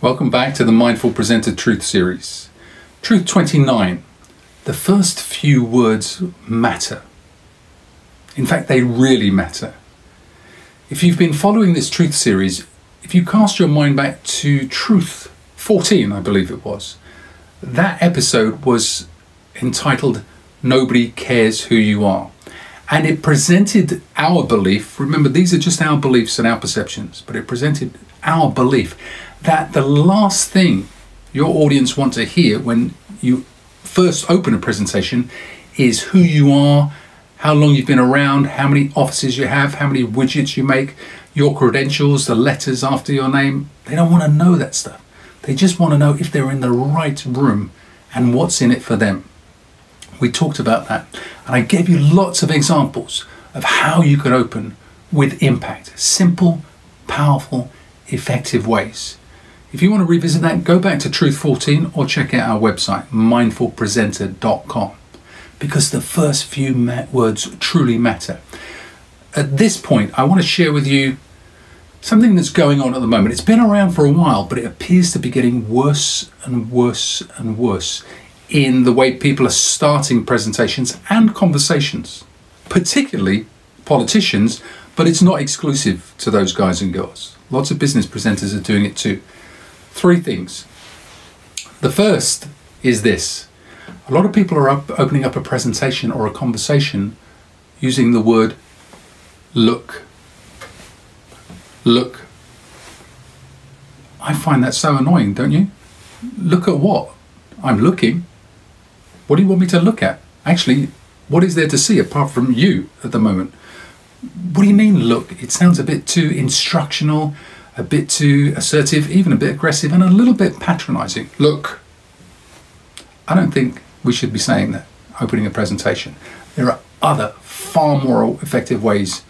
Welcome back to the Mindful Presenter Truth series. Truth 29. The first few words matter. In fact, they really matter. If you've been following this truth series, if you cast your mind back to Truth 14, I believe it was, that episode was entitled Nobody Cares Who You Are. And it presented our belief, remember, these are just our beliefs and our perceptions, but it presented our belief that the last thing your audience want to hear when you first open a presentation is who you are, how long you've been around, how many offices you have, how many widgets you make, your credentials, the letters after your name. They don't want to know that stuff. They just want to know if they're in the right room and what's in it for them. We talked about that, and I gave you lots of examples of how you could open with impact. Simple, powerful, effective ways. If you want to revisit that, go back to Truth 14 or check out our website, mindfulpresenter.com, because the first few words truly matter. At this point, I want to share with you something that's going on at the moment. It's been around for a while, but it appears to be getting worse and worse and worse in the way people are starting presentations and conversations, particularly politicians, but it's not exclusive to those guys and girls. Lots of business presenters are doing it too three things. The first is this a lot of people are up, opening up a presentation or a conversation using the word look. Look. I find that so annoying, don't you? Look at what? I'm looking. What do you want me to look at? Actually, what is there to see apart from you at the moment? What do you mean, look? It sounds a bit too instructional a bit too assertive, even a bit aggressive, and a little bit patronizing. Look, I don't think we should be saying that opening a presentation. There are other, far more effective ways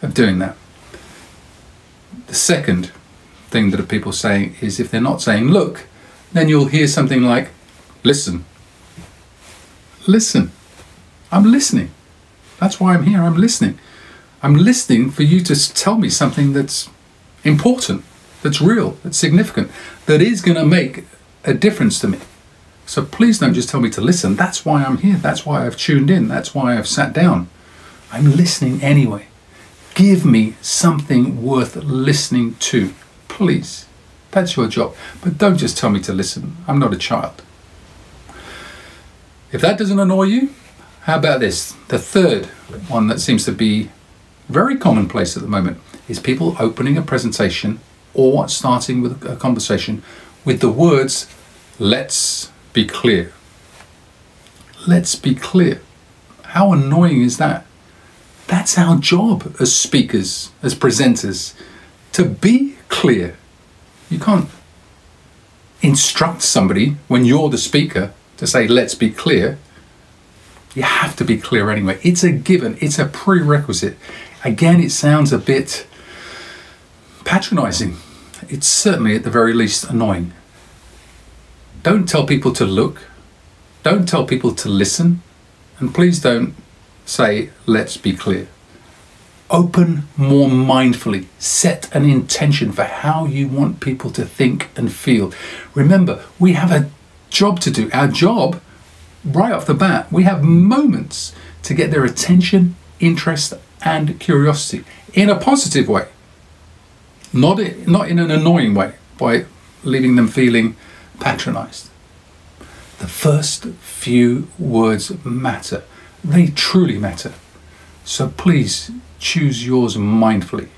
of doing that. The second thing that people saying is if they're not saying look, then you'll hear something like listen. Listen. I'm listening. That's why I'm here. I'm listening. I'm listening for you to tell me something that's important, that's real, that's significant, that is going to make a difference to me. So please don't just tell me to listen. That's why I'm here. That's why I've tuned in. That's why I've sat down. I'm listening anyway. Give me something worth listening to, please. That's your job. But don't just tell me to listen. I'm not a child. If that doesn't annoy you, how about this? The third one that seems to be very commonplace at the moment is people opening a presentation or starting with a conversation with the words, let's be clear. Let's be clear. How annoying is that? That's our job as speakers, as presenters, to be clear. You can't instruct somebody when you're the speaker to say, let's be clear. You have to be clear anyway. It's a given, it's a prerequisite. Again, it sounds a bit patronizing. It's certainly, at the very least, annoying. Don't tell people to look. Don't tell people to listen. And please don't say, let's be clear. Open more mindfully. Set an intention for how you want people to think and feel. Remember, we have a job to do. Our job, right off the bat, we have moments to get their attention, interest, and curiosity in a positive way not not in an annoying way by leaving them feeling patronized. The first few words matter. They truly matter. So please choose yours mindfully.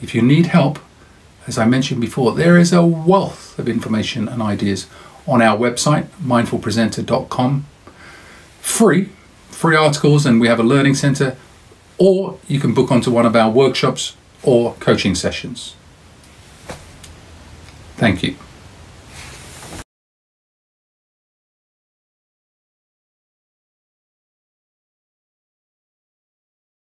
If you need help, as I mentioned before, there is a wealth of information and ideas on our website, mindfulpresenter.com. Free, free articles, and we have a learning center, or you can book onto one of our workshops or coaching sessions. Thank you.